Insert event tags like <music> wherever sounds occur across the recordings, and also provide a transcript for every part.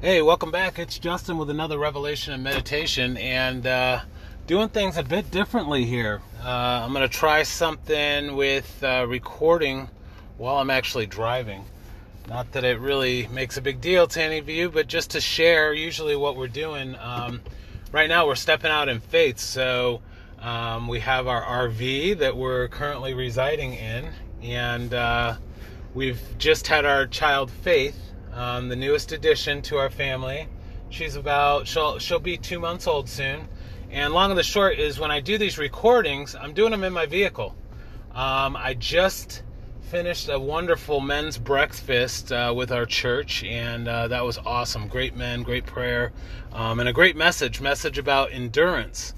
Hey, welcome back. It's Justin with another revelation and meditation, and uh, doing things a bit differently here. Uh, I'm going to try something with uh, recording while I'm actually driving. Not that it really makes a big deal to any of you, but just to share usually what we're doing. Um, right now, we're stepping out in faith. So um, we have our RV that we're currently residing in, and uh, we've just had our child Faith um, the newest addition to our family. She's about she'll she'll be two months old soon. And long and the short is when I do these recordings, I'm doing them in my vehicle. Um, I just finished a wonderful men's breakfast uh, with our church, and uh, that was awesome. Great men, great prayer, um, and a great message message about endurance.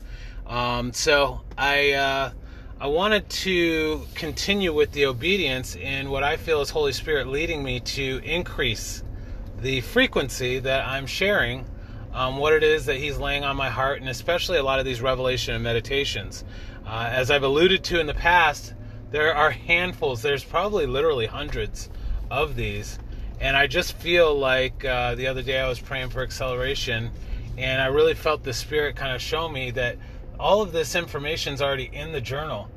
Um, so I. Uh, I wanted to continue with the obedience in what I feel is Holy Spirit leading me to increase the frequency that I'm sharing um, what it is that He's laying on my heart, and especially a lot of these revelation and meditations. Uh, as I've alluded to in the past, there are handfuls, there's probably literally hundreds of these. And I just feel like uh, the other day I was praying for acceleration, and I really felt the Spirit kind of show me that all of this information is already in the journal.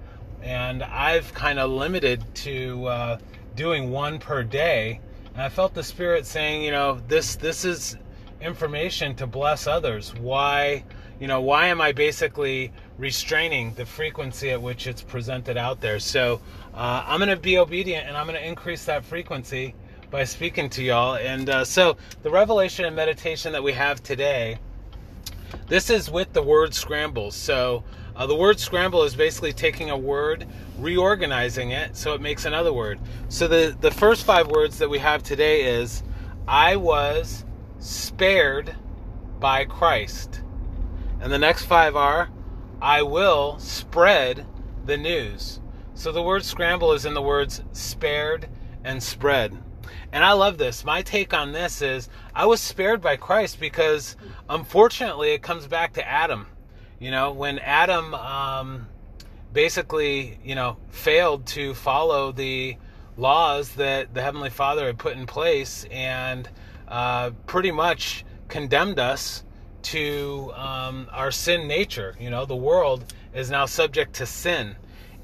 And I've kind of limited to uh, doing one per day and I felt the Spirit saying, you know, this this is information to bless others. Why, you know, why am I basically restraining the frequency at which it's presented out there? So uh, I'm going to be obedient and I'm going to increase that frequency by speaking to y'all. And uh, so the revelation and meditation that we have today, this is with the word scrambles. So uh, the word scramble is basically taking a word, reorganizing it so it makes another word. So the, the first five words that we have today is I was spared by Christ. And the next five are I will spread the news. So the word scramble is in the words spared and spread. And I love this. My take on this is I was spared by Christ because unfortunately it comes back to Adam. You know, when Adam um, basically, you know, failed to follow the laws that the Heavenly Father had put in place and uh, pretty much condemned us to um, our sin nature. You know, the world is now subject to sin.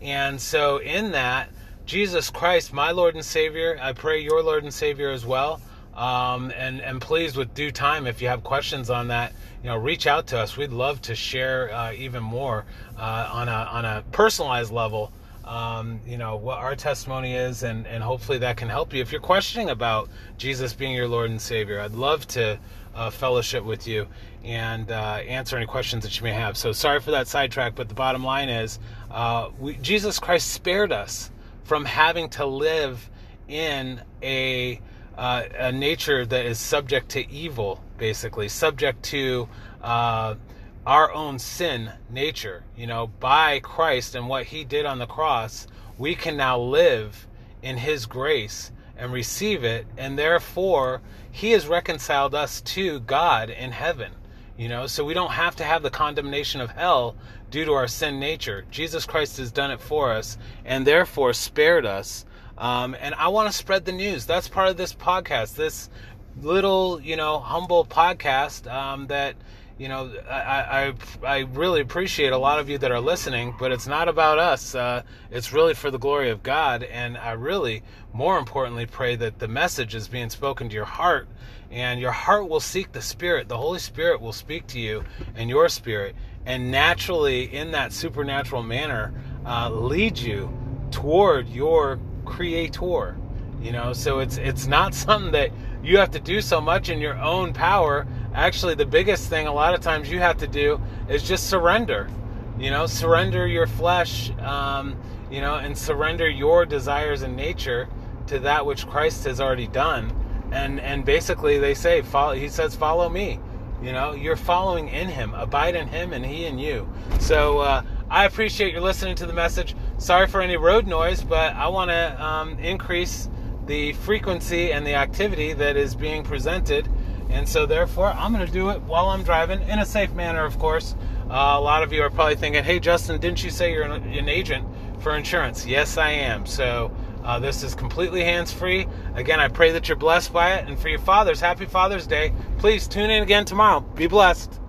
And so, in that, Jesus Christ, my Lord and Savior, I pray your Lord and Savior as well. Um, and and please, with due time, if you have questions on that, you know, reach out to us. We'd love to share uh, even more uh, on a on a personalized level. Um, you know what our testimony is, and and hopefully that can help you if you're questioning about Jesus being your Lord and Savior. I'd love to uh, fellowship with you and uh, answer any questions that you may have. So sorry for that sidetrack, but the bottom line is uh, we, Jesus Christ spared us from having to live in a uh, a nature that is subject to evil, basically, subject to uh, our own sin nature. You know, by Christ and what He did on the cross, we can now live in His grace and receive it, and therefore He has reconciled us to God in heaven. You know, so we don't have to have the condemnation of hell due to our sin nature. Jesus Christ has done it for us and therefore spared us um, and I want to spread the news. That's part of this podcast, this little, you know, humble podcast um, that, you know, I, I, I really appreciate a lot of you that are listening, but it's not about us. Uh, it's really for the glory of God. And I really, more importantly, pray that the message is being spoken to your heart and your heart will seek the Spirit. The Holy Spirit will speak to you and your spirit. And naturally, in that supernatural manner, uh, lead you toward your creator you know? So it's it's not <laughs> something that you have to do so much in your own power. Actually the biggest thing a lot of times you have to do is just surrender you know? Surrender your flesh um, you know and surrender your desires and nature to that which christ has already done. And and basically they say follow he says follow me you know? You're following in him. Abide in him and he in you. So uh, I appreciate you listening to the message. Sorry for any road noise, but I want to um, increase the frequency and the activity that is being presented. And so, therefore, I'm going to do it while I'm driving in a safe manner, of course. Uh, a lot of you are probably thinking, hey, Justin, didn't you say you're an, an agent for insurance? Yes, I am. So, Uh, this is completely hands free. Again, I pray that you're blessed by it. And for your fathers, happy Father's Day. Please tune in again tomorrow. Be blessed.